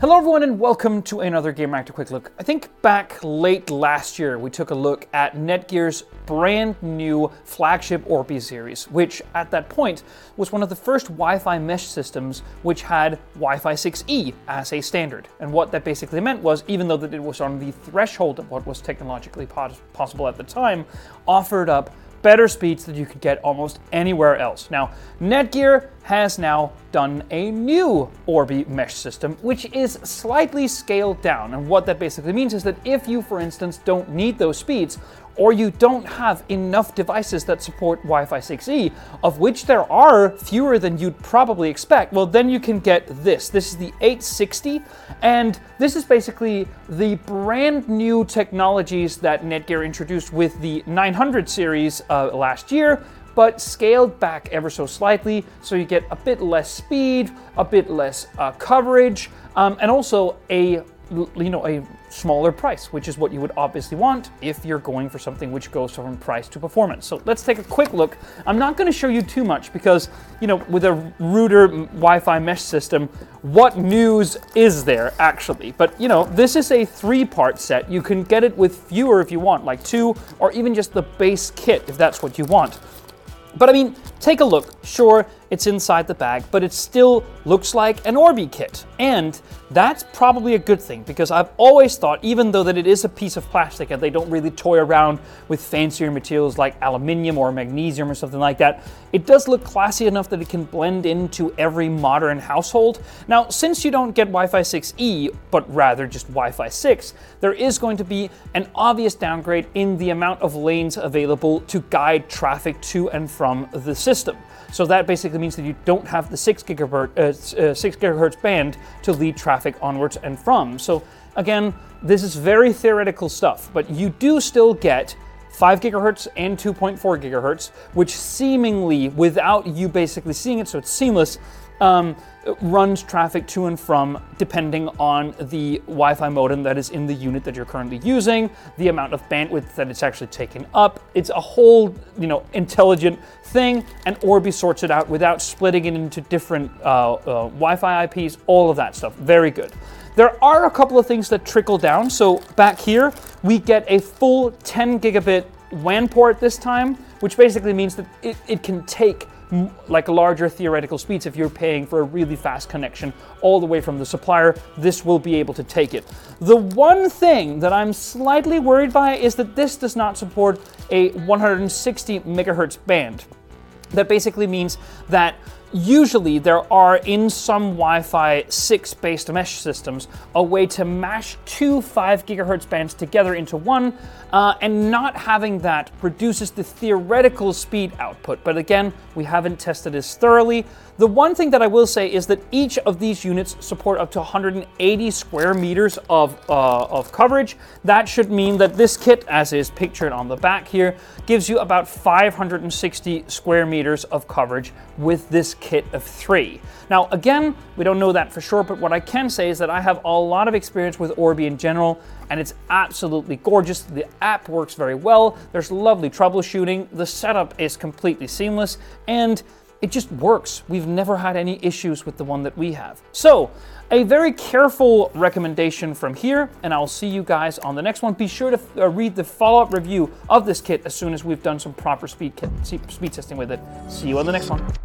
Hello everyone and welcome to another Gamereactor Quick Look. I think back late last year we took a look at Netgear's brand new flagship Orbi series, which at that point was one of the first Wi-Fi mesh systems which had Wi-Fi 6E as a standard. And what that basically meant was even though that it was on the threshold of what was technologically possible at the time, offered up better speeds that you could get almost anywhere else. Now, Netgear has now done a new Orbi mesh system, which is slightly scaled down. And what that basically means is that if you, for instance, don't need those speeds, or you don't have enough devices that support Wi-Fi 6E, of which there are fewer than you'd probably expect, well then you can get this. This is the 860, and this is basically the brand new technologies that Netgear introduced with the 900 series uh, last year, but scaled back ever so slightly, so you get a bit less speed, a bit less uh, coverage, um, and also a you know, a smaller price, which is what you would obviously want if you're going for something which goes from price to performance. So let's take a quick look. I'm not going to show you too much because, you know, with a router Wi-Fi mesh system, what news is there actually? But, you know, this is a three-part set. You can get it with fewer if you want, like two, or even just the base kit if that's what you want. But I mean, take a look. Sure, it's inside the bag, but it still looks like an Orbi kit. And that's probably a good thing because I've always thought, even though that it is a piece of plastic and they don't really toy around with fancier materials like aluminium or magnesium or something like that, it does look classy enough that it can blend into every modern household. Now, since you don't get Wi-Fi 6E, but rather just Wi-Fi 6, there is going to be an obvious downgrade in the amount of lanes available to guide traffic to and from the system. So that basically means that you don't have the 6 gigahertz, uh, uh, 6 gigahertz band to lead traffic onwards and from. So again, this is very theoretical stuff, but you do still get 5 gigahertz and 2.4 gigahertz, which seemingly, without you basically seeing it, so it's seamless, um, runs traffic to and from depending on the Wi-Fi modem that is in the unit that you're currently using, the amount of bandwidth that it's actually taking up. It's a whole, you know, intelligent thing, and Orbi sorts it out without splitting it into different uh, uh, Wi-Fi IPs, all of that stuff. Very good. There are a couple of things that trickle down. So back here, we get a full 10 gigabit WAN port this time, which basically means that it, it can take like larger theoretical speeds if you're paying for a really fast connection all the way from the supplier this will be able to take it. The one thing that i'm slightly worried by is that this does not support a 160 megahertz band. That basically means that Usually, there are in some Wi Fi 6 based mesh systems a way to mash two 5 gigahertz bands together into one, uh, and not having that reduces the theoretical speed output. But again, we haven't tested this thoroughly. The one thing that I will say is that each of these units support up to 180 square meters of, uh, of coverage. That should mean that this kit, as is pictured on the back here, gives you about 560 square meters of coverage with this kit of three. Now, again, we don't know that for sure, but what I can say is that I have a lot of experience with Orbi in general, and it's absolutely gorgeous. The app works very well. There's lovely troubleshooting. The setup is completely seamless, and it just works. We've never had any issues with the one that we have. So, a very careful recommendation from here, and I'll see you guys on the next one. Be sure to uh, read the follow-up review of this kit as soon as we've done some proper speed, speed testing with it. See you on the next one.